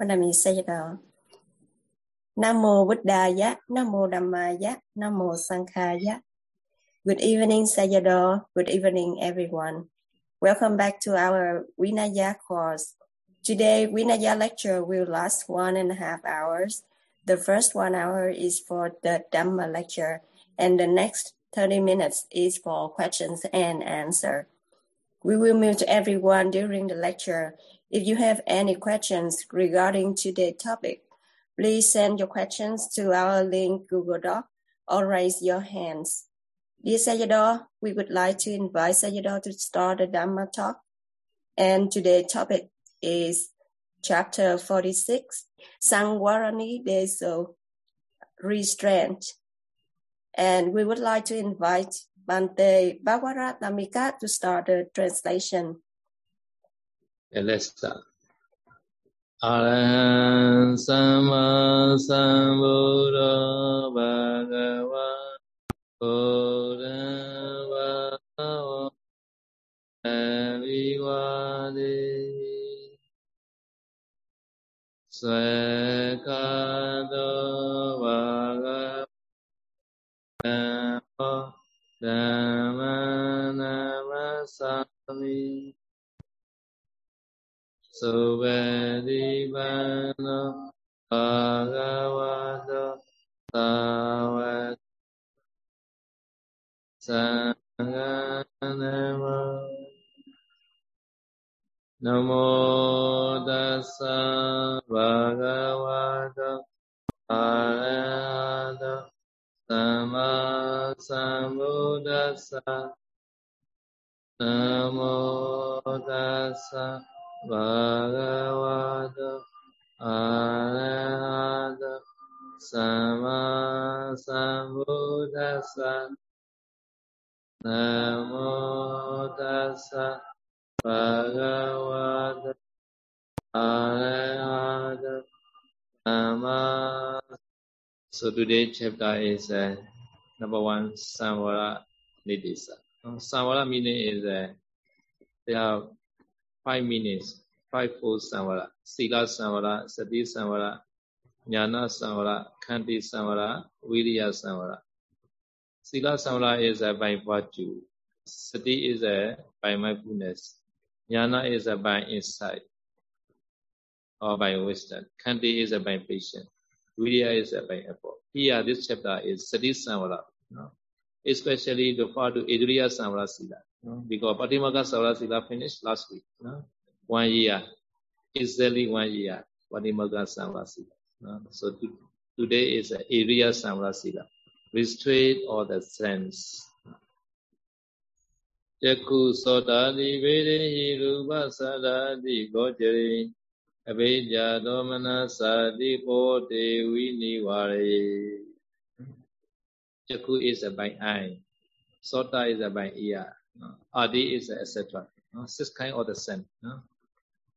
Name is Sayadaw. Namo Buddhaya, Namo Dhammaya, Namo Sanghaya. Good evening, Sayadaw. Good evening, everyone. Welcome back to our Vinaya course. Today, Vinaya lecture will last one and a half hours. The first one hour is for the Dhamma lecture, and the next 30 minutes is for questions and answer. We will mute everyone during the lecture. If you have any questions regarding today's topic, please send your questions to our link Google Doc or raise your hands. Dear Sayadaw, we would like to invite Sayadaw to start the Dhamma talk. And today's topic is chapter 46, Samvaraniddeso, restraint. And we would like to invite Bante Namika to start the translation. And let's start. Arahant Sama Sambuddha Bhagava Buddha Bhagava Avivade Swekado Bhagava Dhamma Namasami su ve di ba no ba ga wa do ta wa sa ga na ma namo tassa bhagavato arahato sama sambuddhassa namo tassa Bhagavato Arahato Sama Sambuddhassa Namo Tassa Bhagavato Arahato Sama So today chapter is uh, number one, Samvara Nidisa. Samvara meaning is uh, they have five minutes, five fold Samvara. Sila Samvara, Sati Samvara, Jnana Samvara, Khanti Samvara, Viriya Samvara. Sila Samvara is uh, by virtue. Sati is uh, by mindfulness. Jnana is uh, by insight or by wisdom. Khanti is uh, by patience. Viriya is a by effort. Here, this chapter is Sati Samvara. No? Especially refer to Idriya Samvara Sila. No? Because Patimokkha Samvara Sila finished last week. No? One year. Exactly one year. Patimokkha Samvara Sila. No? So to, today is Idriya Samvara Sila. Restraint or the sense. Yaku Sodadi Vedehi Rupa Sadadi Gojari အဘိဓါသောမနသာတိဘောတေဝိနိဝရေ Jakku is a by eye Sota is a by ear no? Ah, Adi is a etc no? six kind of the sense no?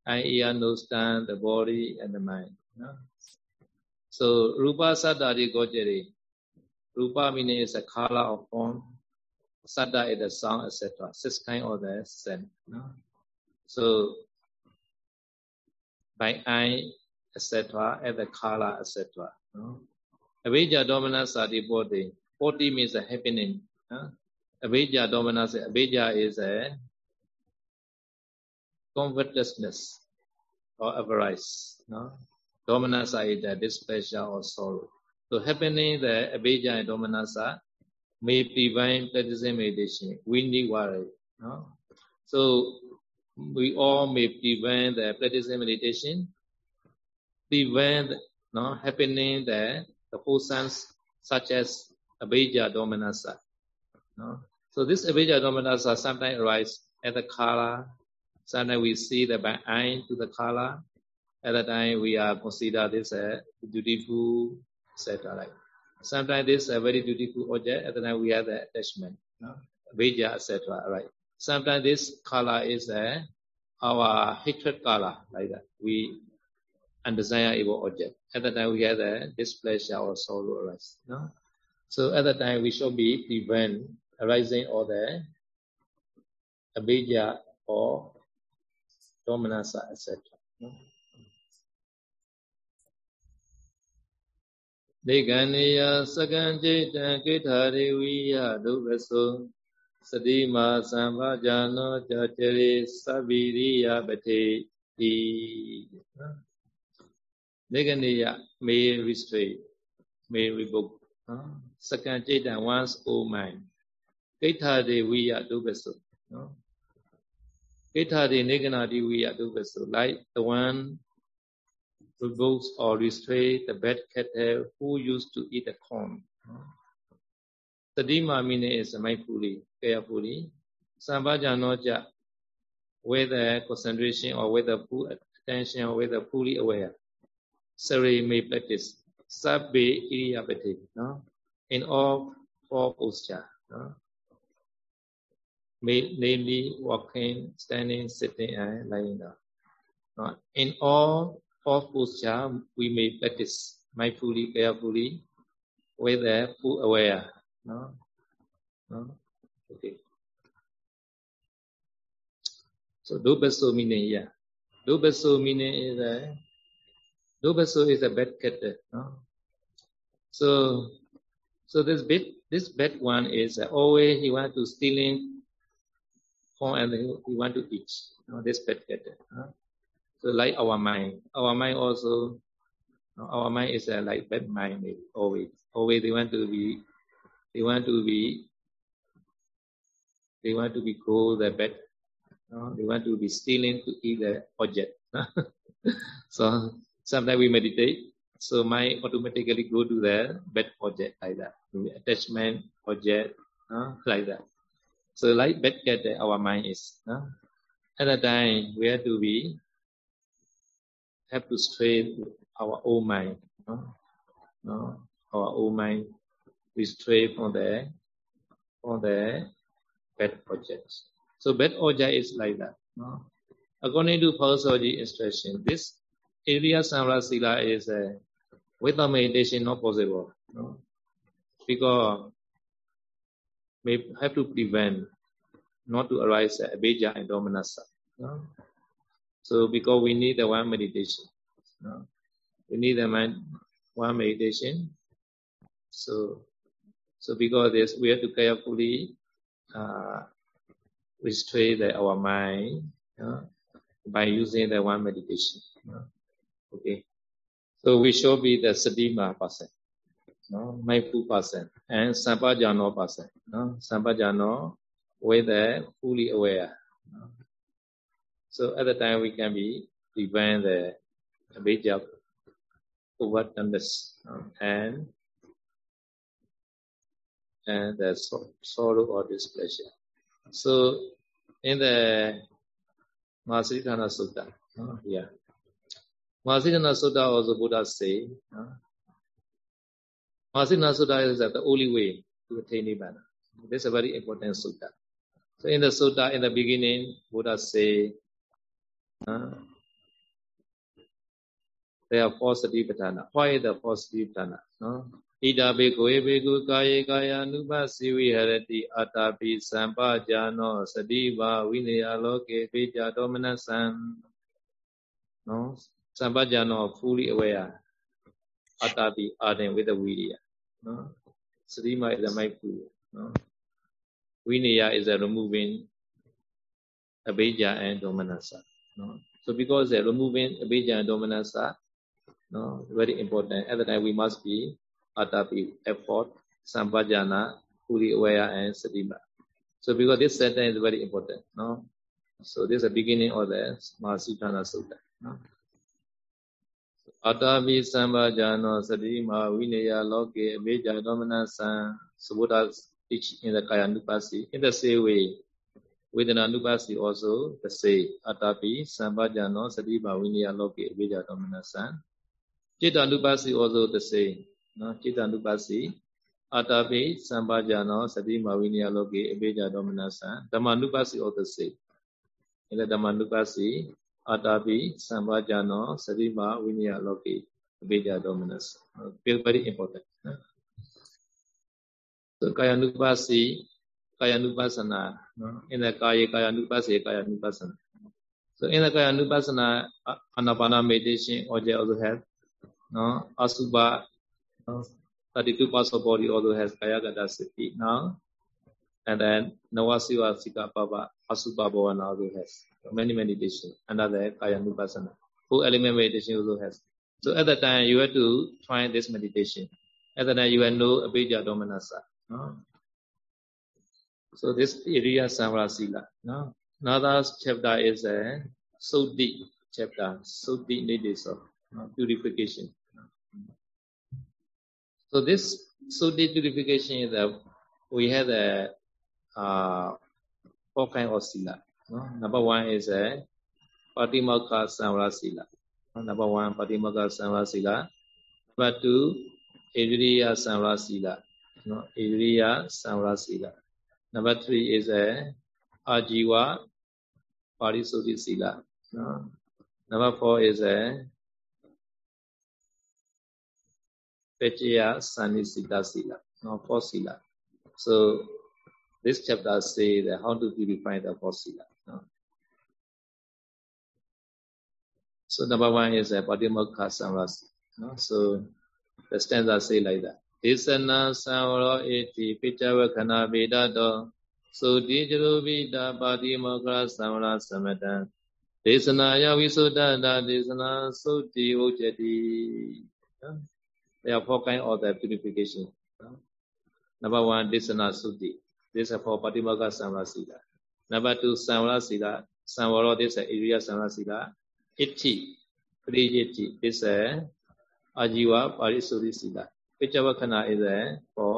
eye ear nose the body and the mind ah. so rupa saddhati gojari rupa meaning is a color of form saddha is the sound etc six kind of the no? Ah. so by eye, etc., and the color, etc. No? Abhijja dominant sati body. Body means a happening. No? Abhijja dominant, abhijja is a comfortlessness or avarice. No? Dominance is the displeasure or sorrow. So happening the and dominance may prevent practicing meditation. We need worry. No? So we all may prevent the practicing meditation, prevent no, happening the, the portions such as abhijja dominasa. No? So these this abhijja are sometimes arise at the color, sometimes we see the by eye to the color, at the time we are consider this a beautiful, etc. Sometimes this a very beautiful object, at the time we have the attachment, no? abhijja, etc. Right. Sometimes this color is a, our hatred color, like that. We undesirable object. At that time, we have the displeasure or sorrow arise. No? So at that time, we should be prevent arising or the abhijja or dominance, etc. Diganya saganjita kitari viya duvasu sadima sambhajano jatiri sabiriya bhati Diganya may restrain, may revoke. Huh? Second Jaitan once all mind. ကိထာရေဝိယဒုပသောနော်ကိထာရေနေကနာတိဝိယဒုပသော like the one revokes or restrain the bad cattle who used to eat the corn တတိမာမိနေ is mindfully carefully sambhajanoja with the concentration or with the full attention or with the fully aware sari may practice sabbe iriyapati no in all four posture no may namely walking standing sitting and lying down. No in all four posture we may practice mindfully carefully with the full aware no? No? Okay. So dobaso meaning yeah. Dobaso meaning is a dobaso is a bad cat no? So so this bit this bad one is uh, always he want to stealing and he want to eat this bad cat no? so like our mind our mind also our mind is uh, like bad mind always always they want to be they want to be they want to be go the bed no? they want to be stealing to eat the object so sometimes we meditate so mind automatically go to the bad object like that attachment object no? like that so like bed get our mind is no? at that time where do we have to strain our own mind no? No? our own mind we stray from the from the bad objects. So bad object is like that. No? According to Philosophy instruction, this area samvara sila is uh, without meditation not possible. No? Because we have to prevent not to arise abhija and domanassa. No? So because we need the one meditation. No? We need the one meditation. So so because this, we have to carefully uh, restrain the, our mind by using the one meditation. Okay. So we should be the sadima person, no? mindful person, and sampajano person. No? Sampajano with the fully aware. No? So at the time we can be prevent the abhijab overturnedness no? and and the sorrow or displeasure. So in the Mahasatipatthana Sutta, uh, yeah. Mahasatipatthana Sutta also Buddha say, Mahasin Nasuddha is that the only way to attain Nibbana. This is a very important sutta. So in the sutta, in the beginning, Buddha say, uh, there are four satipatthana. Why the four satipatthana? No? Ida bhikkhu e bhikkhu kaya kaya siwi viharati atapi sampajano sadiva vinaya loke peja domanasam. No? Sampajano, fully aware. Atapi, ardent with the vidya. No? Sadima is a mindful. No? Vinaya is a removing abhijja and domanasa. So because they're removing abhijja and domanasa, no, very important. At the we must be atapi, effort, sambhajana, fully aware and sadima. So because this sentence is very important. No? So this is the beginning of the Mahasatipatthana Sutta. အတာပိသံဘာဇာနောသတိမာဝိနယလောကေအမေဇာသောမနသံ Subodha teach in the Kaya Nupasi. In the same way, Vedana Nupasi also the same. Atapi, Sambhajano, Sadiba, Vinaya, Loki, Vija, Dominasan. Chitta Nupasi also the same. No? Chitta Nupasi, Atapi, Sambhajano, Sadiba, Vinaya, Loki, Vija, Dominasan. Dhamma Nupasi also the same. In the Dhamma Nupasi, အတာပိစံပါကြနောစတိမဝိနည်းလောကိအပိကြဒေါမနစ very important. နော် so kaya nupasi kaya nupasana နော် in the kaya kaya nupasi kaya nupasana so, in the kaya nupasana anapana meditation object also have. နော် asubha 32 parts of body also has kaya gata siddhi. Now, and then nawasiva sikapava asubha bhavana also has many meditation under the Kaya Nupassana. Full element meditation also has. So at that time you have to find this meditation. At that time you have no Abhijja Domanasa. No? So this area Samvara Sila. No? Another chapter is a Soti chapter, Soti Nidesa, no? purification. So this Soti purification is that we have a uh, four kind of sila. Number one is eh, a Patimokha Samvara Sila. Number one, Patimokha Samvara Sila. Number two, Adriya Samvara Sila. No? Adriya Samvara Sila. Number three is a Ajiva Parisuddhi Sila. No? Number four is a Pechaya Sanisita Sila. No, four. So this chapter say that how to purify the four Sila. No? So number one is a Patimokha Samvara No? So the stanza say like that. ဒေသနာသံဝရောဣတိပိဋဝခဏဗေဒတောသုတိจရုပိတာပါတိမောကရသံဝရ နံပါတ်2စံဝရစီလာစံဝရောသစ္စာဣရိယစံဝရစီလာဣတိပရိယတိသစ္စာအာဇီဝပါရိသုရိစီလာပိကြဝခဏဣဇေဘော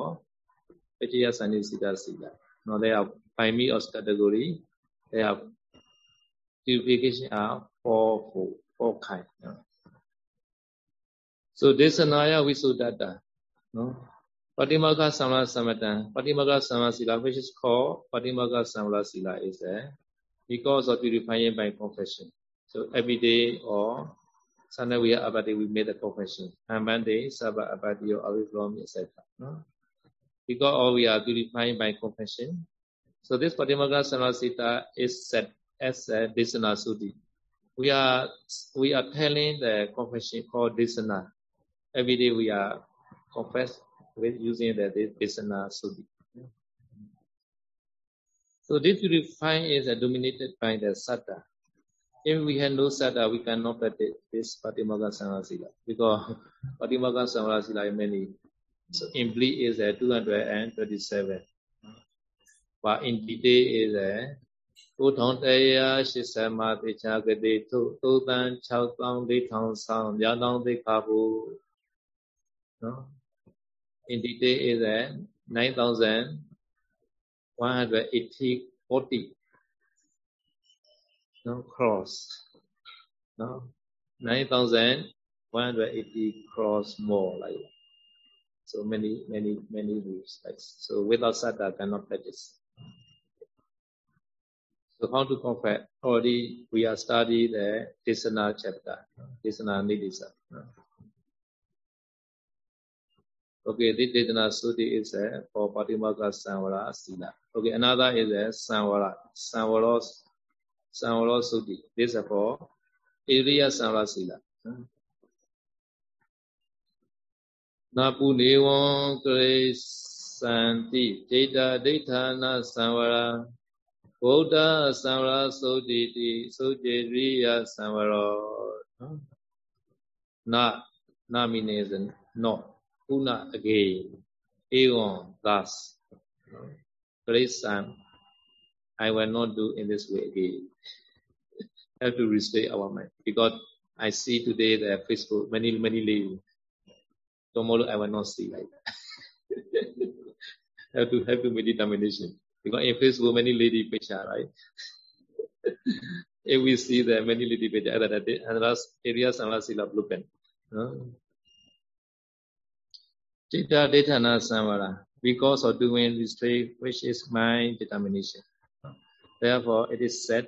ပိကြယစန္နိစီလာစီလာ Now they are by me of category they are duplication are four four four kind no? so desanaya visuddhata no Samatan. Patimaka Samla Sila, which is called Patimaka Samla Sila, is there because of purifying by confession. So every day or Sanaviya Abadi, we made a confession. And Monday, Sabbath Abadi or Avivram, etc. No? Because all we are purifying by confession. So this Patimaga Sanasita is set as a Desana Sudi. We are we are telling the confession called Desana. Every day we are confess with using the Desana Sudi. So this purifying is dominated by the Satta. If we have no sada, we cannot practice this Patimokkha Samvasila because Patimokkha Samvasila is many. So in bleed is a 227. But in detail is a 9180မှာတေချာကတိထုသုတန်6400ဆောင်ရတောင်းသိခါဘူးနော် in detail is a 9180 40 no cross. No. 9180 cross more like so many many many rules like so without sada cannot practice. So how to confess already we are study the Tisana chapter Tisana Nidisa Okay, this Tisana Sudi is a for Patimaka Sanvara Sila. Okay, another is a Sanvara. Sanvara စံဝရောသုတိ this is for area စံဝရစီလာနာပုနေဝံကရိစန္တိဒိဋ္ဌဒိဋ္ဌာ Puna again. Eon, thus. please, and I will not do in this way again. Have to restrain our mind because I see today the Facebook many many leave. Tomorrow I will not see like that. have to have to make determination because in Facebook many lady picture right. if we see the many lady picture, other areas, areas are still open. No? Chitta Detana Samvara because of doing this trade which is my determination. Therefore, it is said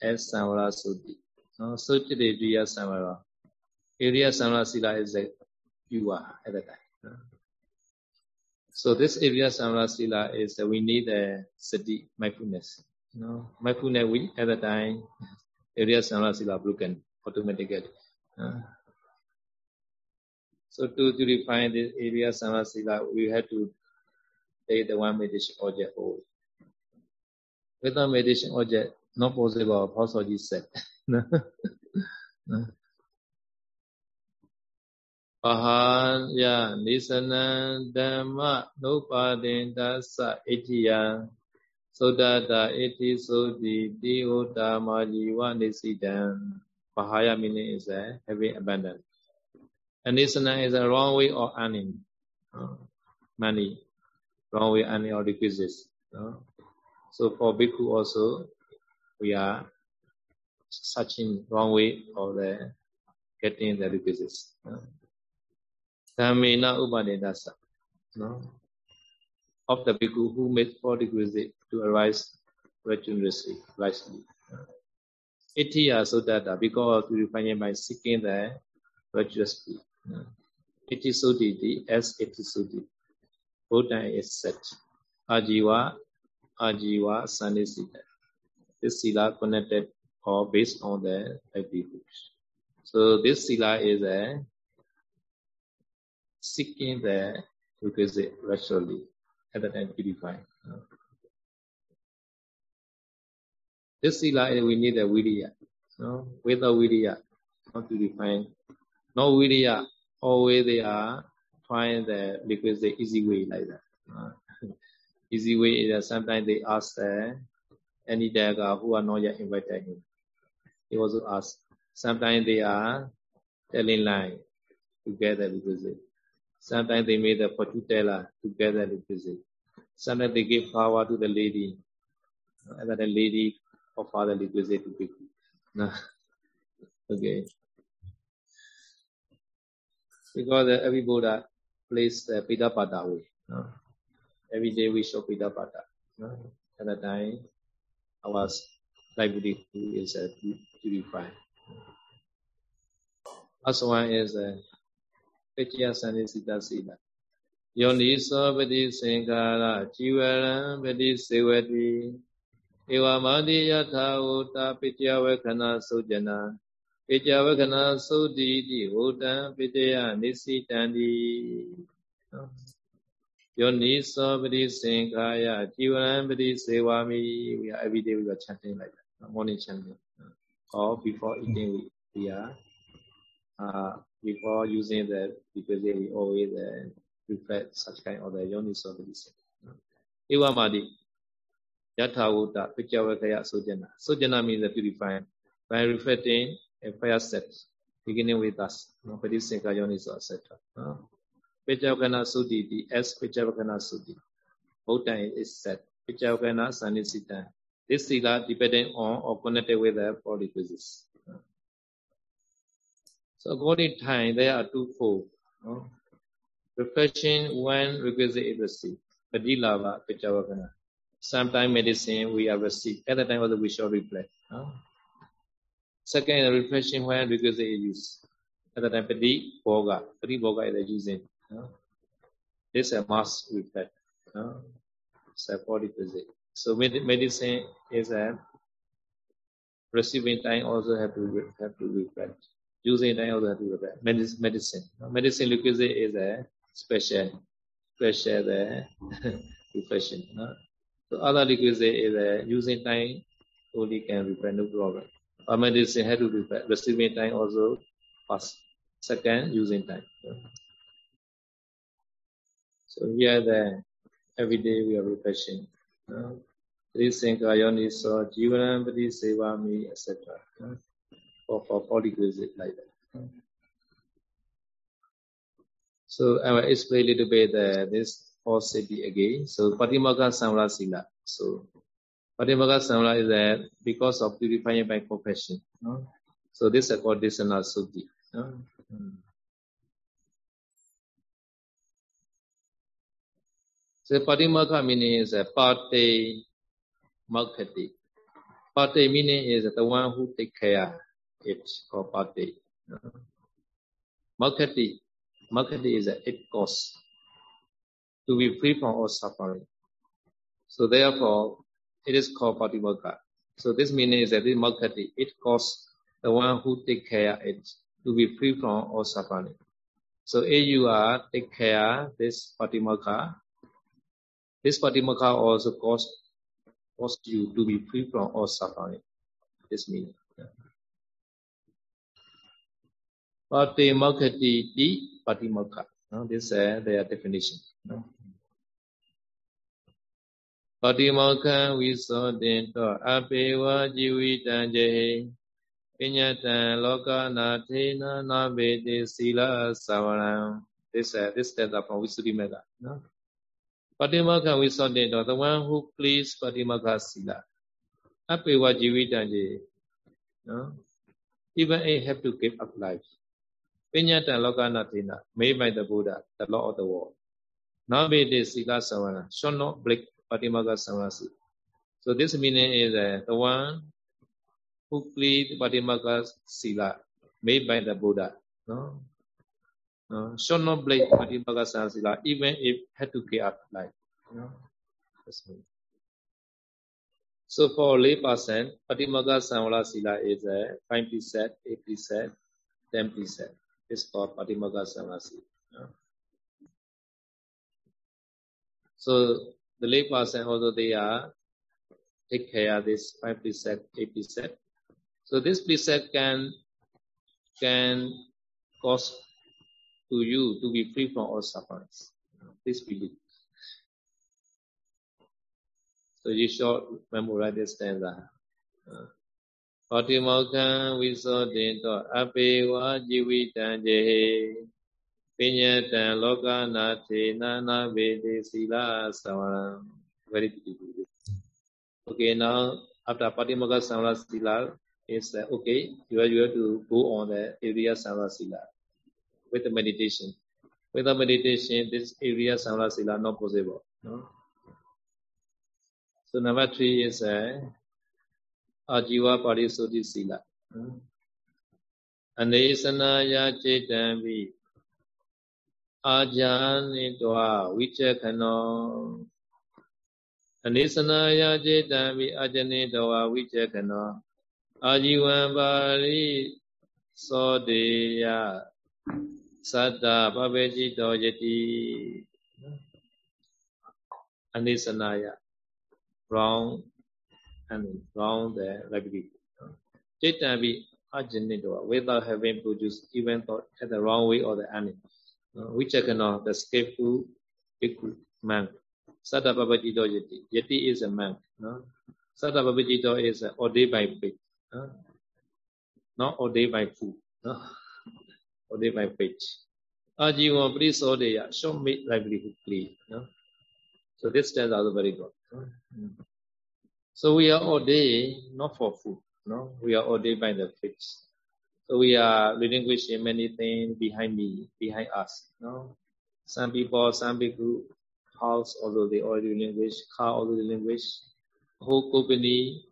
as Samvara Suti. No, Suti Iriya Samvara. Iriya Samvara Sila is a pure at the time. So this area Samvara Sila is that we need a sati mindfulness. No, mindfulness we at the time Iriya Samvara Sila broken automatically. No? So to, to define this area samasila, we have to take the one meditation object always. Without meditation object, not possible, also you said. Pahan ya nisana dhamma nupadinta sa itiya Sodata iti sodi diota majiva nisidam. Pahaya meaning is a having abundance. Anisana is a wrong way of earning uh, money, wrong way earning or requisites. Uh. So for bhikkhu also, we are searching wrong way of the getting the requisites. Uh. Dhammena upanidasa. No? Of the bhikkhu who made four requisites to arise virtuously, wisely. Itiya Sudata, because it by seeking the virtuous peace. Iti Suditi, as Iti Suditi. Buddha is set. Ajiva, Ajiva, Sanisita. This sila connected or based on the attributes. So this sila is a seeking the requisite rationally at the time purifying. This sila eh, we need a viriya. No? Without viriya, not to define. No viriya, always they are trying the because the easy way like that. Uh, easy way is that sometimes they ask uh, any daga who are not yet invited him. He also ask. Sometimes they are telling lie together because it. Sometimes they made a fortune teller together because it. Sometimes they give power to the lady. And then the lady or fatherly visit to people. Okay. because every Buddha plays the Pidapata way. No? Every day we show Pidapata. No? Ah. At that time, our livelihood is uh, purified. Last one is uh, Pitya Sanisita Sila. Yoniso Vedi Sengara Jivaram Vedi Sevati Eva Mandi Yatha Uta Pitya Vekana Sujana တာပိတယဝခဏသုจနာပိတယဝခဏသုတိတိဟောတံပိတယနိစိတံတိယောနိသောပရိစင်္ခာယជីဝရံပရိစေဝမိ we are every day we are chanting like that morning chanting or before eating we, we are uh, before using the because we always uh, reflect such kind of the yoni so pari sing ဧဝမာတိ Yathavutta Pityavakaya Sujana. Sujana means the purifying. By reflecting a fire set, beginning with us, no, Padisika Yoniso, etc. No? Pityavakana Sudhi, the S Pityavakana Sudhi. Buddha is set. Pityavakana Sanisita. This sila depending on or connected with the four requisites. So according to time, there are two fold. No? Reflection when requisite is received. Padilava Pityavakana sometime medicine we have received. At the time of the we shall reflect. No? Second, refreshing when because they use. At the time, pati boga. Pati boga is using. No? This a must reflect. No? A body visit. So medicine is a receiving time also have to have to reflect. Using time also have to reflect. Medicine. No? Medicine because is a special special the reflection. No? So other requisite is uh, using time only can repair, no problem. Medicine had to repair, receiving time also first, second using time. So here the every day we are refreshing. Uh, Trisankha Yoniso, Jivanam Pati Sevami, etc. For, for, requisite like that. So I will explain a little bit uh, this or city again. So Patimaka Samra Sila. So Patimaka Samra is that because of purifying by compassion. No? So this is called Desana Suddhi. No? So Patimaka meaning is a parte makati. Parte meaning is the one who take care it called parte. No? Makati is a it cause to be free from all suffering. So therefore, it is called patimokkha. So this meaning is that this mokkati, it costs the one who take care it to be free from all suffering. So if you are take care this Patimokha. This Patimokha also cause, cause you to be free from all suffering. This meaning. Patimokkati ti Patimokha. No, this is uh, their definition. No? ပတိမောခံဝိသောတင်တောအပေဝជីဝိတံကျေပညတံလောကနာထေနနာဘေတိသီလသဝရံ this uh, this that from Visuddhimagga no Patimokha we saw that the one who please Patimokha sila apewa jivitanje no even it have to give up life pinyata lokana thina made by the Buddha the law of the world nabete sila savana should not break Patimokha samasi so this meaning is uh, the one who plead Patimokha Sila made by the Buddha. No? No, should not blame Patimokha Sila even if had to get up life. No? That's me. So for lay person, Patimokha Samvala Sila is a 5 preset, 8 preset, 10 preset. It's called Patimokha Samvala Sila. No? So the lay person, although they are take care of this 5 preset, 8 preset, so this precept can can cause to you to be free from all sufferings. This belief. So you should memorize this stanza. ပါတိမောခံဝိသောတင်တောအပေဝါជីဝိတံကျေ ပညတံလောကနာထေနာနာဗေတိသီလသဝရံ very beautiful okay now after patimokha samla sila is that okay, you are you have to go on the area samla sila with the meditation. With the meditation, this area samla sila not possible. No? So number three is uh, ajiva parisodhi sila. Anesana ya chetambi ajanitwa vichakano Anesana ya chetambi ajanitwa vichakano အာជីဝံပါရိသောတေယသတ္တပပေจิตောယတိအနိစ္စနာယ wrong and wrong the repetition Chaitanya ajinito without having produced even thought at the wrong way or the enemy Uh, which I cannot the skillful monk Satta Babajito Yati. Yati is a monk. No? Satta Babajito is ordained by faith. no? not ordained by food, no? ordained by faith. Ajivan Prisodeya, short made livelihood please. No? So this stands out very good. So we are ordained not for food, no? We are ordained by the faith. So we are relinquishing many things behind me, behind us. No? Some people, some people, house, although they already relinquish, car, although they relinquish, whole company,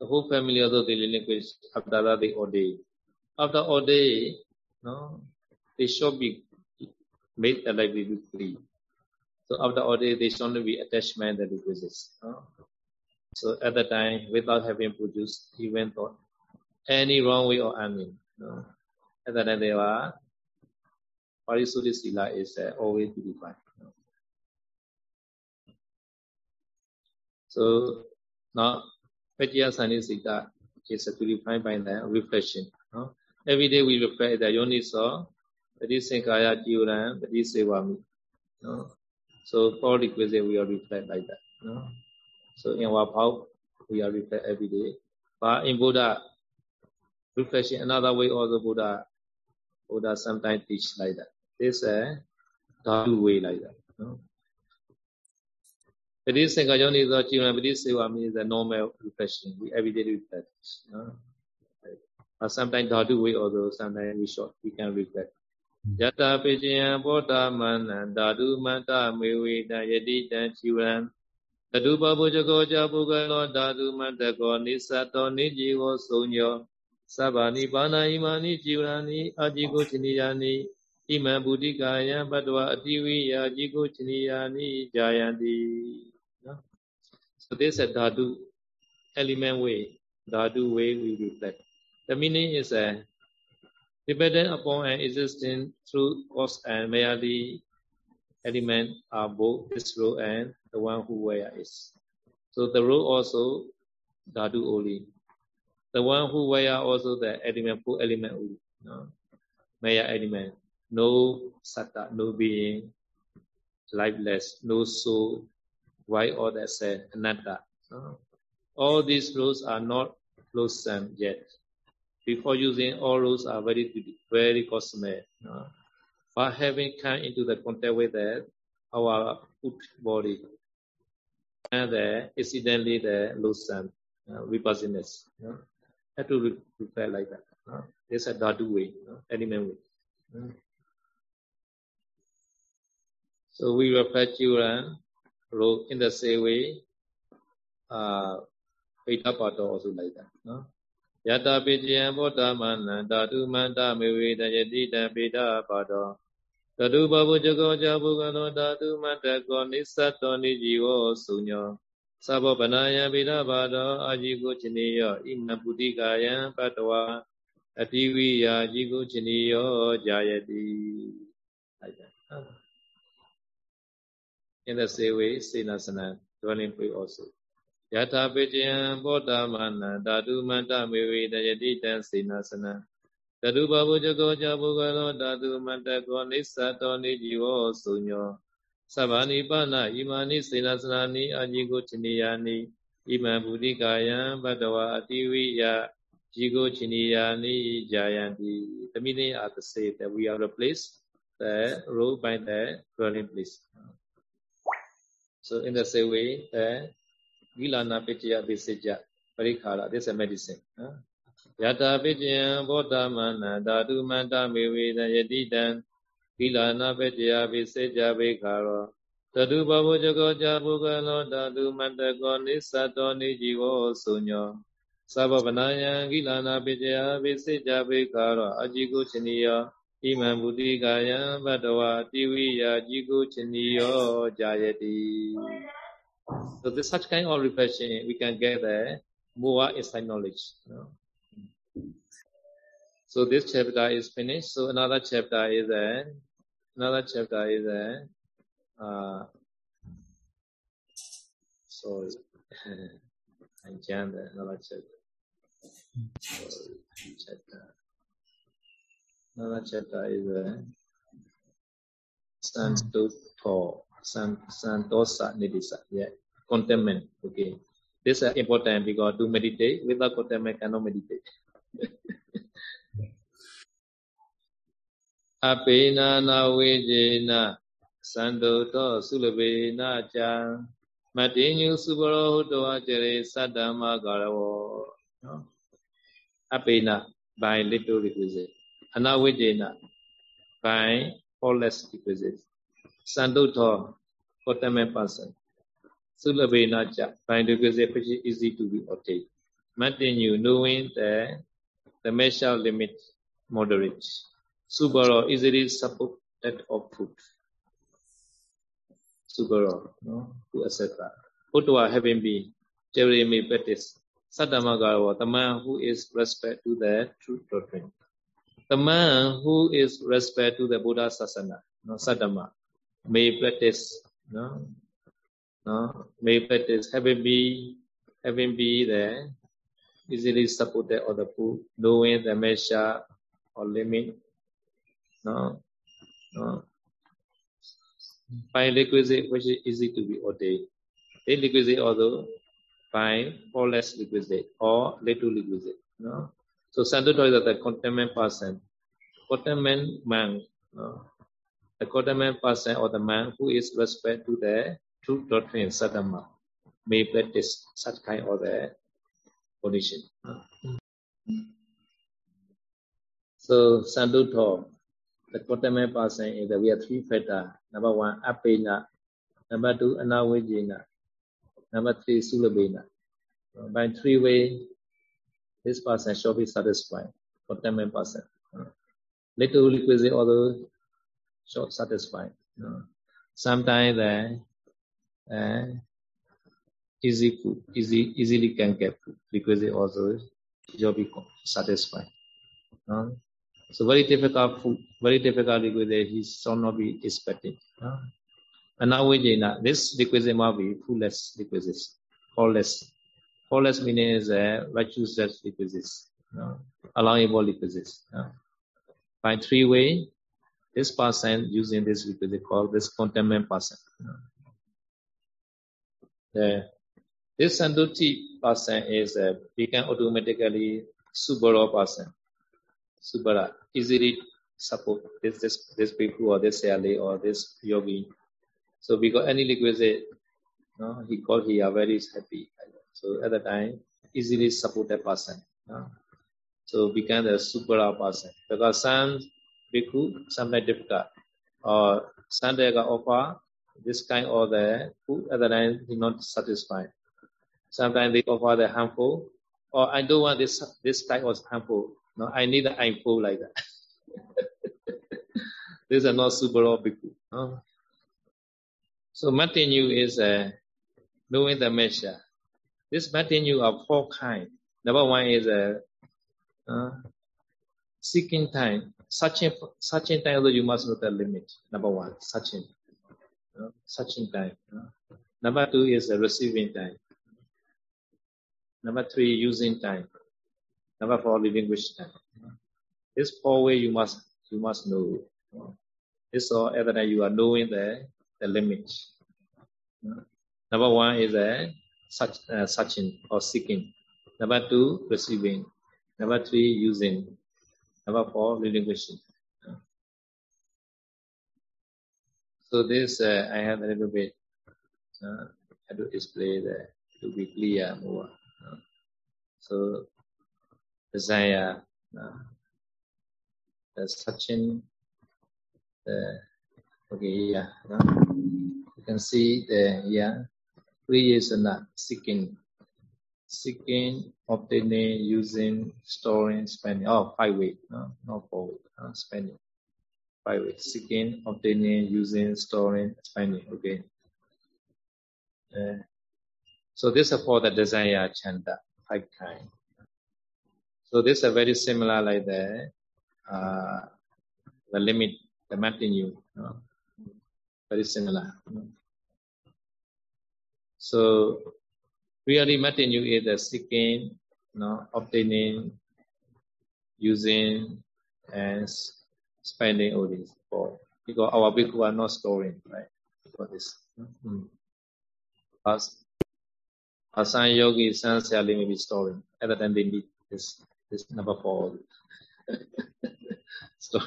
the whole family also they relinquish after that they ordain. After ordain, no, they should be made alive with free. So after ordain, they should not be attachment that requisites. No? So at the time, without having produced even thought any wrong way or any, no? at the they are Parisuddhi Sila is uh, always purified. No? So now Pajya Sanisita is purified by the reflection. No? Every day we reflect the yoniso, Pati Sankaya Jivaran, Pati Sevami. No? So four requisites we are reflect like that. No? So in our power, we are reflect every day. But in Buddha, reflection another way also Buddha Buddha sometimes teach like that. This is a Dhatu way like that. No? ပတိစင်္ကာယောနေသောကြည်ဝံပတိစေဝမီ is a normal reflection we everyday reflect နော် uh, sometimes dhatu way also sometimes we short we can reflect ယတာပိကျယံဘောဓမန္နဓာတုမန္တမေဝေတယတိတံជីဝံတတုပပုဇ္ဇကောကြပုဂ္ဂလောဓာတုမန္တကောနိသတောနိជីဝသုံညော သဗ္ဗာနိပါဏာဣမာနိជីဝရဏိအာจิကိုချနိယာနိဣမံဗုဒိကာယံပတ္တဝအတိဝိယာจิကိုချနိယာနိဂျာယန္တိ So this is a dhatu element way, dhatu way we reflect. The meaning is a Dependent upon an existing through cause and merely element are both this rule and the one who wear is. So the rule also dhatu only. The one who wear also the element full element. No? Maya element. No satta, no being, lifeless, no soul, why all that said, anatta. No? All these rules are not blossom yet. Before using all rules are very very cosmic. No? But having come into the contact with that, our food body, and the incidentally the blossom, uh, vipassinas. No? Have to repair like that. No? It's a dhatu way, no? element way. No? So we refer to uh, role in the same way. Uh, ပိဋ္ဌပါတော် also like that နော်ယတပိတယံဘောဓမနံဓာတုမန္တမေဝေတယတိတံပိဋ္ဌပါတော်တတုဘဘုဇကောဇဘုကသောဓာတုမတ္တကောနိသတ္တောနိជីវောသုညော သဘောပနာယံဗိဒဘာတောအာဇိကုจินิယောဣနပုတိကာယံပတ္တဝါအတိဝိယာဇိကုจินิယောဂျာယတိ။ In the same way, Senasana dwelling place also. ယထာပိကျံဘောဓမာနဓာတုမတ္တမေဝေတယတိတံစေနာစနံတတုဘဘုဇကောဇဘုကရောဓာတုမတ္တကောနိစ္စတောနိជីဝောစုညော သဗ္ဗာနိပါဏဣမာနိစေနာစနာနိအာជីကိုချနိယာနိဣမံဗုဒိကာယံဘဒဝအတိဝိယជីကိုချနိယာနိဇာယံတိ The meaning are the same that we are replaced the role by the dwelling place so in the same way the Gilana Pitya Visija Parikhara. This is a medicine. သီလနာပကြယာပိစေကြပိခါရောတတုဘဝဇဂောဇာဘုကလောတတုမတကောနိသတောနိជីဝောဆုညောသဘောပနာယံကိလနာပိကြယာပိစေကြပိခါရောအจิကုချဏီယောဣမံဘုတိကာယံဘတဝါတိဝိယာจิကုချဏီယောဂျာယတိ So this such kind of reflection we can gather more inside knowledge. You know. So this chapter is finished. So another chapter is then another chapter is a uh, sorry, I jammed another chapter. Sorry, chapter. Another chapter is a Santo Paul. Santosa Nidisa. Yeah, contentment. Okay. This is important because to meditate without contentment cannot meditate. အပေနာနာဝေဂျေနသန္တုတောသုလပေနာချံမတေညုစုဘရောဟုတောအကျရေသတ္တမကာရဝနော်အပေနာ by little requisite အနာဝေဂျေန by all less requisite သန္တုတော ultimate person. Sulabena cha, by requisite which is easy to be obtained. Continue knowing the, the measure limit moderate. Subaro easily supported of food. Subaro, no, to etc. Putwa having been Jeremy practice. Saddhamagarawa, the man who is respect to the true doctrine. The man who is respect to the Buddha Sasana, no, Saddhama, may practice no no may practice having be having be there easily supported or the food knowing the measure or limit no no by requisite which is easy to be ordained. A requisite although by or less requisite or little requisite no. So santo is the contentment person contentment man no. The commandment person or the man who is respect to the true doctrine sadhama may practice such kind of the condition. Ah. So Sanduto, the commandment person is have three factors. Number one, apena. Number two, anawejina. Number three, sulabena. By three way, this person shall be satisfied. Contentment person. Little requisite, although so satisfied. Sometimes the uh, easy food, easy easily can get food because also you'll be satisfied. So very difficult very difficult he shall not be expected. Uh, Anawajena, this requisite must be fullest faultless. Faultless meaning is a virtuous requisites, uh, allowable requisites. Uh. By three way, this person using this requisite called this contentment person. Uh. The, this Sanduti person is a become automatically Subara person. Subara, easily support this this this people or this Sally or this yogi. So because any no, he called he are very happy. So at the time, easily support a person. No? So become the Subara person. Because some bhikkhu sometimes difficult. Or Sunday offer this kind or the food at the time he not satisfied. Sometimes they offer the harmful, or I don't want this this type of harmful. No, I need the info like that. These are not super bhikkhu. No? So Matinu is uh, knowing the measure. This Matinu are four kinds. Number one is a uh, uh, seeking time. Searching, searching time, although you must know the limit. Number one, searching. Uh, searching time. Number two is uh, receiving time. Number three, using time. Number four, living time. This four way you must you must know. This all than you are knowing the the limit. Number one is a such uh, searching or seeking. Number two, receiving. Number three, using. Number four, relinquishing. So this uh, I have a little bit uh, I to display the to be clear more. So desire, uh, the searching, the okay, yeah, no? you can see the yeah, not seeking, seeking, obtaining, using, storing, spending. Oh, five way, no, not four way, uh, spending. Five way, seeking, obtaining, using, storing, spending. Okay. Uh, so this is for the desire chanda five kind. So this is very similar like the uh, the limit, the maintenance, you know? very similar. So really maintenance is the seeking, you know, obtaining, using, and spending all this for because our people are not storing, right? For this. Mm-hmm. A sun yogi, sun Sally may be storing. At the they need this this never falls. so,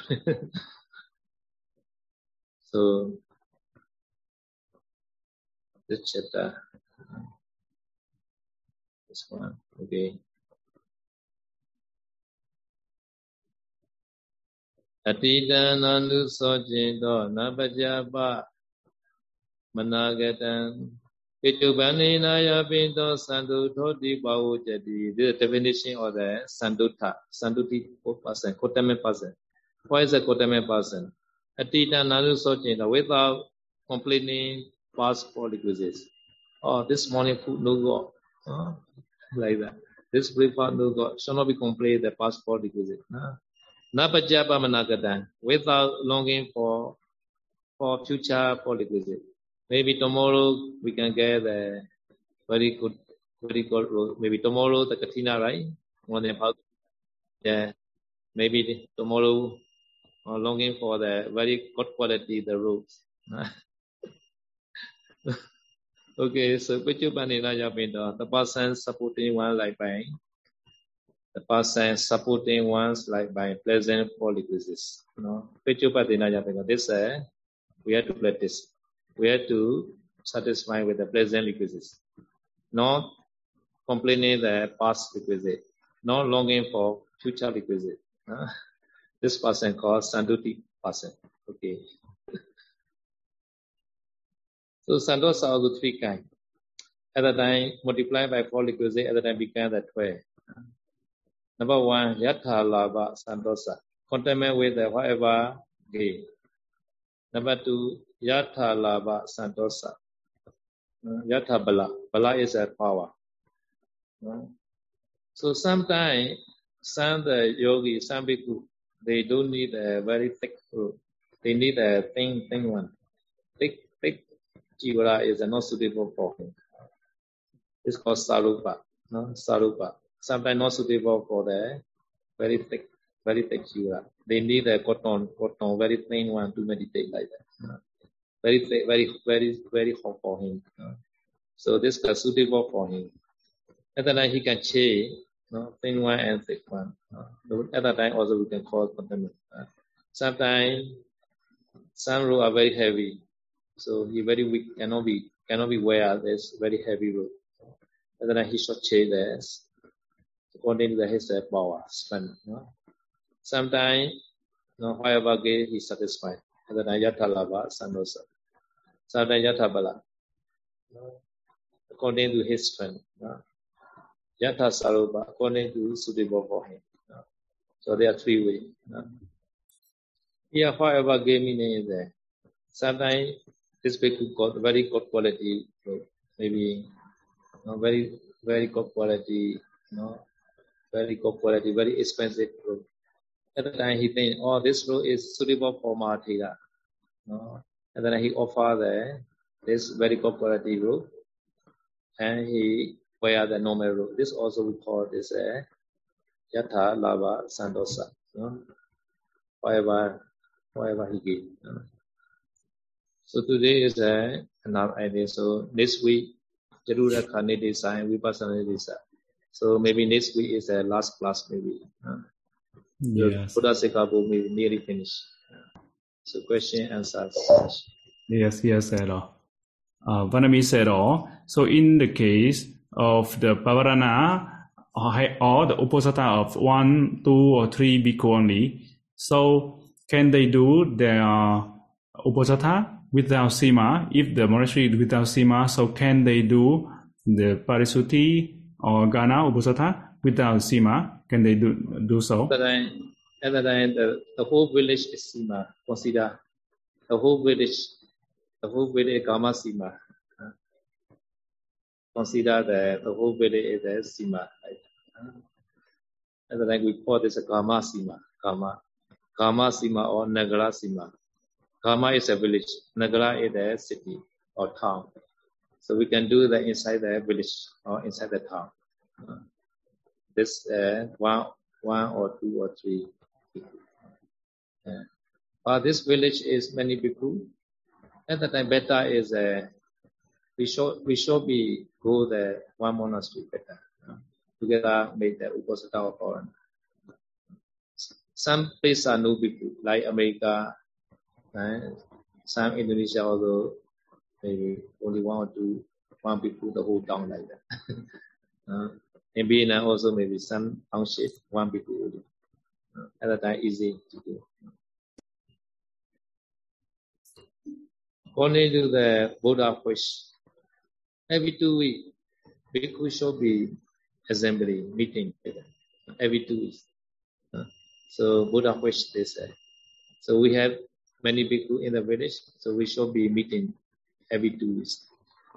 so, this chapter, this one, okay. Atitan andu sojin do nabajaba managatan တုသောခြင်းသောနပကြပမနာကတံ Pichubanina pinto sandutoti bhavujati. This is the definition of the sanduta. Sanduti person, Kotame person. What is a Kotame person? Atita nalu sojina without complaining past prerequisites. Oh, this morning food no God. Oh, like that. This breakfast no God. Shall not be complained the past prerequisite. Napajapa managatan. Without longing for for future prerequisite. Maybe tomorrow we can get a very good, very good. Maybe tomorrow the Katina, right? One about, yeah. Maybe tomorrow, uh, longing for the very good quality the roads. okay, so Pichupanina Yapinda, the person supporting one like by the person supporting one's like by pleasant qualities. You know, Pichupanina Yapinda, this uh, we have to practice we have to satisfy with the present requisites, not complaining the past requisite, not longing for future requisite. This person called Sanduti person. Okay. so Sandosa also three kind. At the time, multiply by four requisite, at the time became the twelve. Number one, Yatha Lava Sandosa. Contentment with the whatever gain. Number two, Yatha Lava Santosa. Yatha Bala. Bala is a power. So sometimes some the yogi, some bhikkhu, they don't need a very thick rope. They need a thin, thin one. Thick, thick jivara is not suitable for him. It's called sarupa. No? Sarupa. Sometimes not suitable for the very thick, very thick jivara. They need a cotton, cotton, very thin one to meditate like that. Very, very, very, very hot for him. So this is suitable for him. At that time he can change no? thin one and thick one. At that time also we can call. Uh, sometimes some rope are very heavy, so he very weak, cannot be cannot be wear this very heavy rope. And then he should change this according to his power, strength. No? Sometimes, no, however he satisfied. And then yatha lava sanosa. Sometimes yatha bala. According to his strength. No? Yatha sarupa, according to suitable for him. So there are three ways. No? Here, however gay meaning is there. Sometimes this bhikkhu got very good quality, maybe know, very very good quality, you know, very good quality, very expensive road. At the time he think, oh, this road is suitable for Mahathira. You know? And then he offer the this very quality road, and he wear the normal road. This also we call this a yatha lava sandosa. You know? Whatever, whatever he gave. So today is a another idea. So this week Jarura Nidhi and Vipassana Nidhi So maybe next week is the last class maybe. Uh, yes. Buddha Sekabo maybe nearly finished. So question answers. Yes, yes, at all. Uh, Vanami said all. So in the case of the Pavarana or the Uposatha of one, two, or three bhikkhu only, so can they do their Uposatha without sima, if the monastery is without sima, so can they do the parisuti or gana uposatha without sima? Can they do do so? At that that time the, the whole village is sima. Consider the whole village, the whole village is kama sima. Consider that the whole village is sima. That time we call this a kama sima, kama, kama sima or nagara sima. Kama is a village. Nagara is a city or town. So we can do that inside the village or inside the town. This uh, one, one or two or three people. Uh, this village is many people. At the time, better is uh, we should we should be go the one monastery better. Uh, together make the Uposatha of foreign. Some places are no people like America, And some Indonesia although maybe only one or two one people the whole town like that. uh, in Vietnam also maybe some township one. Uh, at that time easy to do. According to the Buddha wish, every two weeks, bhikkhu should be assembly meeting every two weeks. So Buddha wish this. Uh, so we have many people in the village, so we should be meeting every two weeks.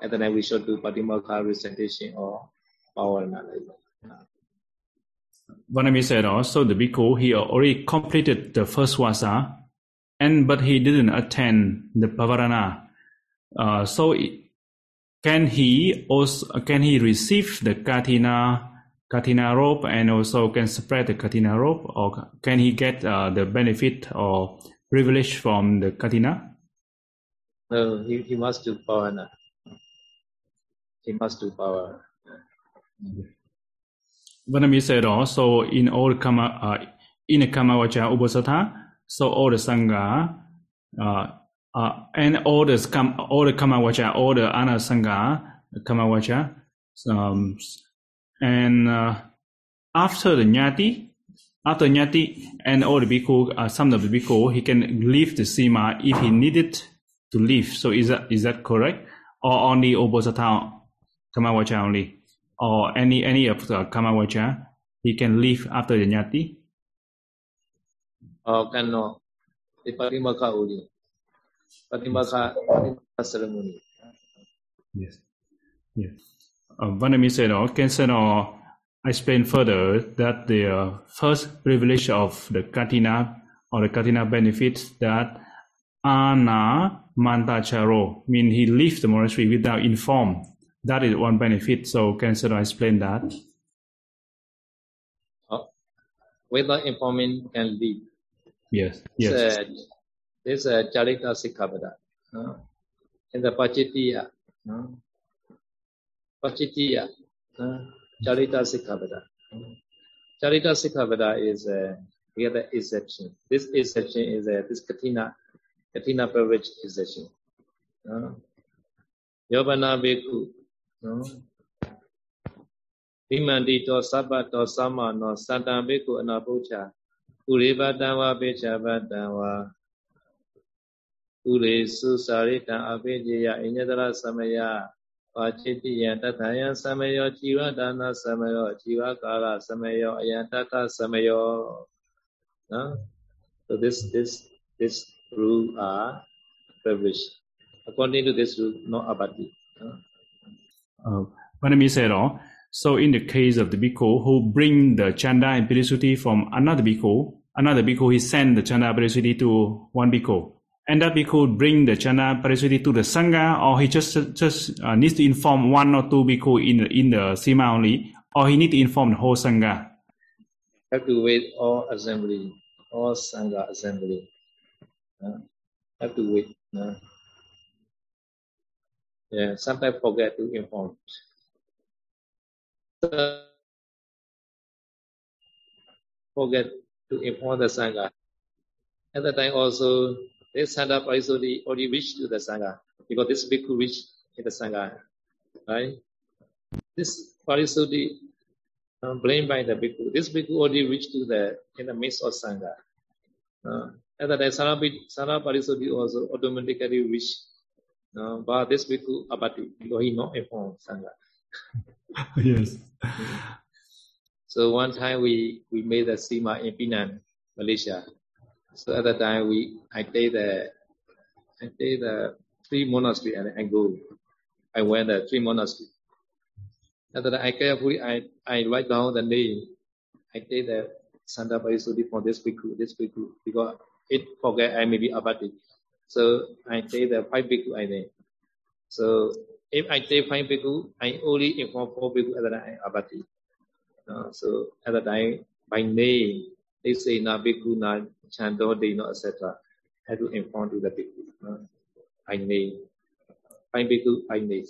And then we should do Patimokha recitation or Bhavana. Vanami said also the bhikkhu, he already completed the first vasa, and but he didn't attend the Pavarana. Uh, so can he also can he receive the Katina Katina rope and also can spread the Katina rope, or can he get uh, the benefit or privilege from the Katina? No, he, he must do bhavana. He must do power. Vanami said also in all kama uh, in a Kamavacha ubosatha, so all the Sangha uh, uh, and all the kam, all the Kamavacha, all the Ana Sangha Kamavacha, um, and uh, after the Nyati, after Nyati and all the bhikkhu, uh, some of the bhikkhu, he can leave the sima if he needed to leave. So is that is that correct? Or only Uposatha Kamavacha only? Or any any of the Kamavacha, he can leave after the Nyati? Oh, can no. The Patimokha only. Patimokha, Patimokha ceremony. Yes. Yes. Uh, Vanami said, oh, can say, oh, explain further that the uh, first privilege of the Katina or the Katina benefits that Ana Mantacharo, mean he leaves the monastery without inform. That is one benefit. So can Sayadaw explain that? Oh, without informing can leave. Yes. Yes. This, uh, this uh, Charita Sikkhapada. Uh, in the Pachitiya. Uh, Pachitiya. Uh, Charita Sikkhapada. Charita Sikkhapada is uh, have exception. This exception is uh, this Katina, Katina privilege exception. Uh, Yobana Bhikkhu. Uh, Vimanti to Sabba to Sama no Santa Bhikkhu Anapucha. Urivatawa Bichabatawa. Ure Susarita Abhijaya Inyadara Samaya. ပါจิตတိယတထယံသမယောជីဝဒါနသမယောជីဝကာလသမယောအယံတတသမယော no so this this this rule are privileged according to this rule no abati no? Panami said oh, so in the case of the bhikkhu who bring the chanda and pirisuti from another bhikkhu another bhikkhu he send the chanda and pirisuti to one bhikkhu and that bhikkhu bring the chana parisuddhi to the sangha, or he just just uh, needs to inform one or two bhikkhu in the, in the sima only, or he need to inform the whole sangha. Have to wait all assembly, all sangha assembly. Uh, have to wait. Uh. Yeah, sometimes forget to inform. So, forget to inform the sangha. At the time also this Sangha Parisuddhi already reached to the Sangha because this bhikkhu reached in the Sangha. Right? This Parisuddhi um, blamed by the bhikkhu. This bhikkhu already reached to the in the midst of Sangha. Uh, and that Sangha Parisuddhi also automatically reached uh, but this bhikkhu abati not informed Sangha. yes. So one time we, we made a sima in Penang, Malaysia. So at that time, we I take the I take the three monastery and I go. I went the three monastery. After that, I carefully I I write down the name. I take the Santa Parisuddhi for this bhikkhu, this bhikkhu, because it forget I may be abati. So I take the five bhikkhu I name. So if I take five bhikkhu, I only inform four bhikkhu at the time abati. Uh, so at the time by name, they say na bhikkhu na Chando, Dino, etc. Had to inform to the bhikkhu. Uh, I name. Find bhikkhu, I name.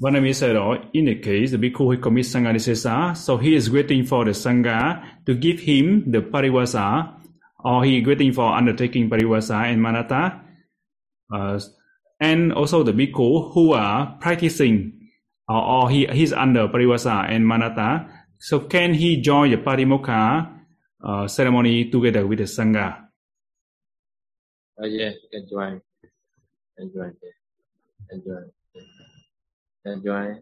Vanami said, oh, in the case, the bhikkhu who commits Sangha so he is waiting for the Sangha to give him the parivasa, or he is waiting for undertaking parivasa and manata, uh, and also the bhikkhu who are practicing, or, or he he's under parivasa and manata. So can he join the parimokha uh, ceremony together with the Sangha. Oh, yeah, enjoy. Enjoy. Enjoy. Enjoy.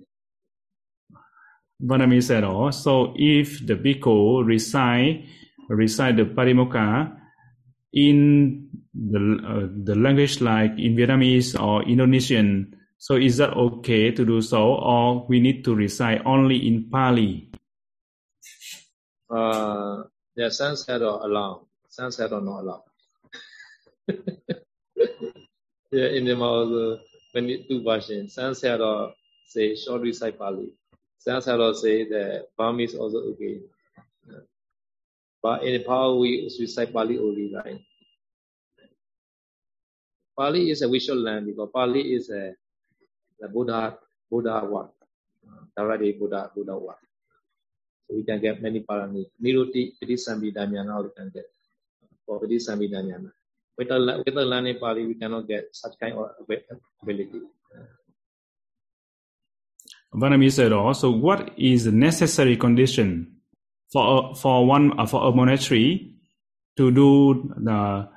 Vanami said, oh, so if the bhikkhu recite, recite the Parimokha in the, uh, the language like in Vietnamese or Indonesian, so is that okay to do so, or we need to recite only in Pali? Uh, yeah, sunset or alarm. Sunset or not alarm. yeah, in the also when you do version, sunset or say short recite Pali. Sunset or say the Burmese also okay. But in the power we recite Pali only, right? Pali is a visual land because Pali is a the Buddha Buddha word. Directly Buddha Buddha word. So we can get many parami. Niruti, Pidisambhidanyana, we can get for Pidisambhidanyana. Without, without learning Pali, we cannot get such kind of ability. Vanami said also, what is the necessary condition for for one uh, for a monastery to do the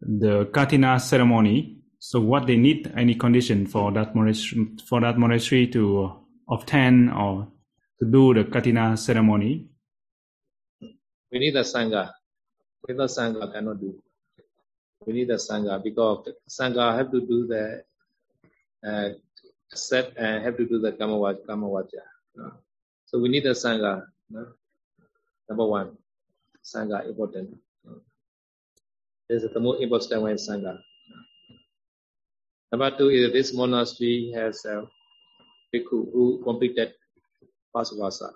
the Katina ceremony? So what they need any condition for that monastery for that monastery to obtain or to do the Katina ceremony? We need a Sangha. Without Sangha, cannot do. We need a Sangha because Sangha have to do the uh, set and have to do the Kamavaja. Kamavaja. So we need a sangha. No? Number one, sangha important. This is the most important one, sangha. Number two is this monastery has a bhikkhu who completed Pasvasa.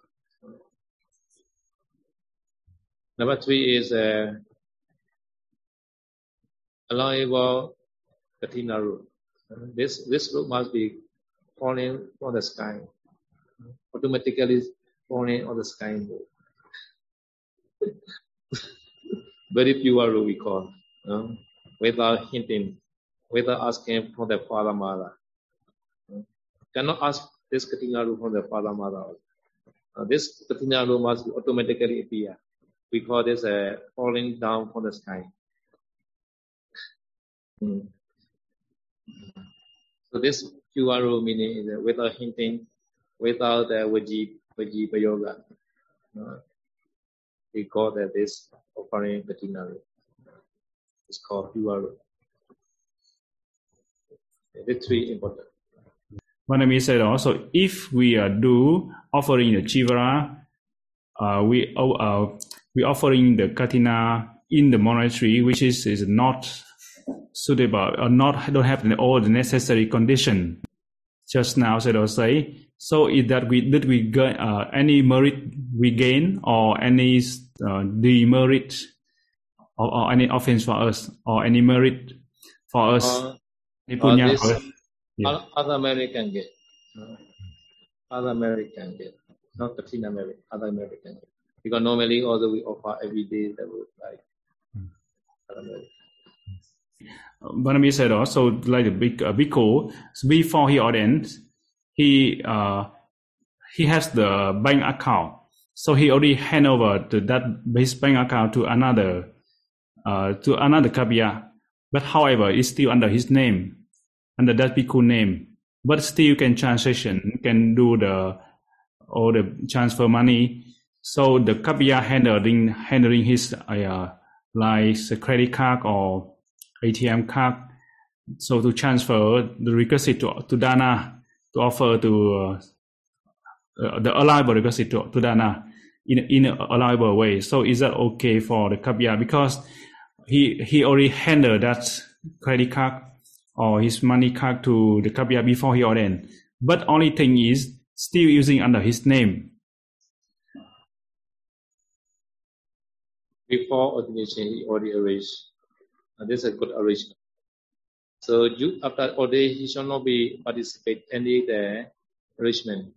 Number three is uh, allowable Katina root. This this root must be falling from the sky, automatically falling on the sky. Very pure root we call, without hinting, without asking from the father mother. Cannot ask this Katina from the father mother. Uh, this Katina must automatically appear. We call this uh, falling down from the sky. Mm. So this QRO meaning is without hinting, without the Vaji, Vaji Yoga. Uh, we call that this offering veterinary. It's called QRO. The three important. Manami said also, if we uh, do offering the chivara, uh, we uh, we offering the katina in the monastery, which is, is not suitable or not don't have all the necessary condition. Just now, said or say. So is that we did we get uh, any merit we gain or any uh, demerit or, or, any offense for us or any merit for us? Uh, punya uh, for us? Yeah. Other American get. Uh, other American get. Not Latin American, other American get. Because normally although we offer every day that would like hmm. other American. Barnabas said also like a big a bhikkhu before he ordained, he uh, he has the bank account, so he already hand over to that his bank account to another uh, to another kappiya, but however it's still under his name, under that bhikkhu name, but still you can transaction can do the all the transfer money. So the kappiya handling handling his uh, like credit card or ATM card. So to transfer the requisite to, to Dana to offer to uh, uh, the allowable requisite to, to Dana in in a allowable way. So is that okay for the Kappiya? Because he he already handled that credit card or his money card to the Kappiya before he ordained. But only thing is still using under his name. Before ordination, he already arranged this is a good arrangement. So you after all he shall not be participate any the arrangement.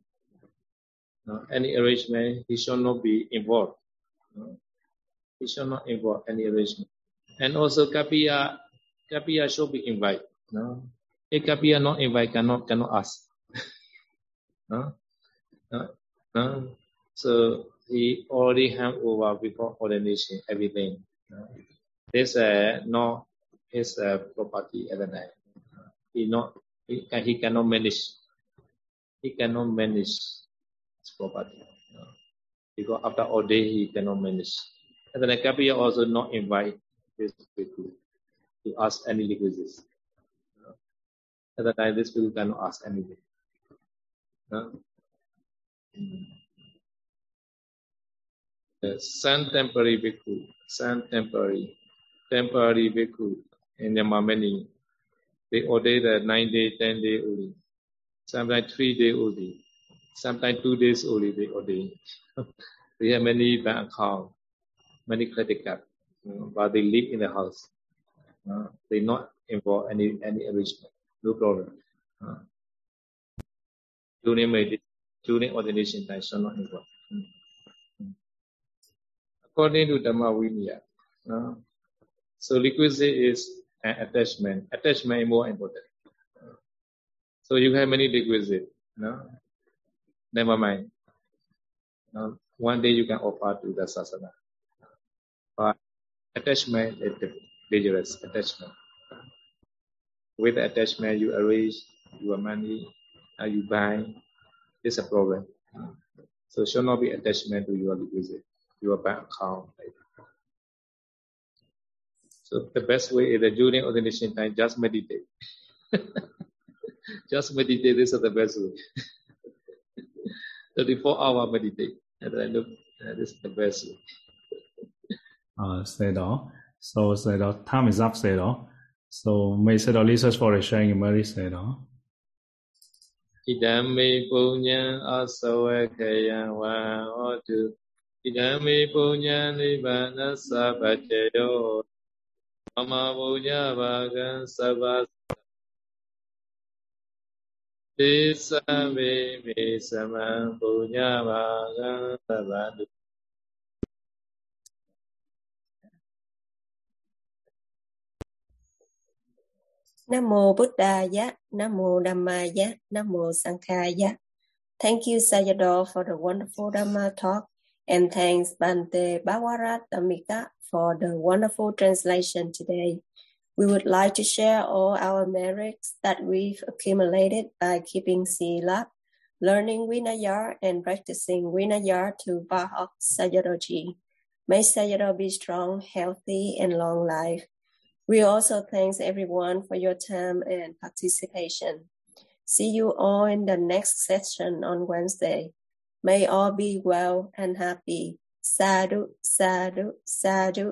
No, any arrangement he shall not be involved. No, he shall not involve any arrangement. And also Kapiya, Kappiya should be invited. No, if Kappiya not invite cannot cannot ask. So he already hand over before ordination everything. No? This uh, not his uh, property at the time. He not he, he cannot manage. He cannot manage because after all day he cannot manage. And then the Kappiya also not invite this people to ask any requisites. At the time, this people cannot ask anything. No? The sun temporary bhikkhu, sun temporary temporary bhikkhu in the many. They ordain the nine day, ten day only. Sometimes three day only. Sometimes two days only they ordain. they have many bank account, many credit card, know, but they live in the house. Uh, they not involve any any arrangement. No problem. Uh, during meditation, during ordination time, shall not involve. Mm. According to Dhamma Vinaya, uh, so requisite is an attachment. Attachment is more important. So you have many requisite. No? Never mind. No? One day you can offer to the sasana. But attachment is dangerous. Attachment. With attachment, you arrange your money, uh, you buy. It's a problem. So should not be attachment to your requisite, your bank account. So the best way is that during ordination time, just meditate. just meditate. This is the best way. 34 hour meditate. And I look, uh, this is the best. uh, say đó. So say đó. Time is up say đó. So may say đó research for a sharing Mary say đó. Idami punya asawa kaya wa otu. Idami punya nibbana sabbateyo. Mama punya bagan sabbateyo. Thế sa về về sa mang bồ nha bà ga ta bà Nam mô Buddha ya, Nam mô Dhamma ya, Nam mô Sangha ya. Thank you Sayadaw for the wonderful Dhamma talk and thanks Bante Bhagwaratamika for the wonderful translation today. We would like to share all our merits that we've accumulated by keeping Sila, learning Vinaya, and practicing Vinaya to Bahak Sayadaw May Sayadaw be strong, healthy, and long life. We also thanks everyone for your time and participation. See you all in the next session on Wednesday. May all be well and happy. Sadhu, sadhu, sadhu.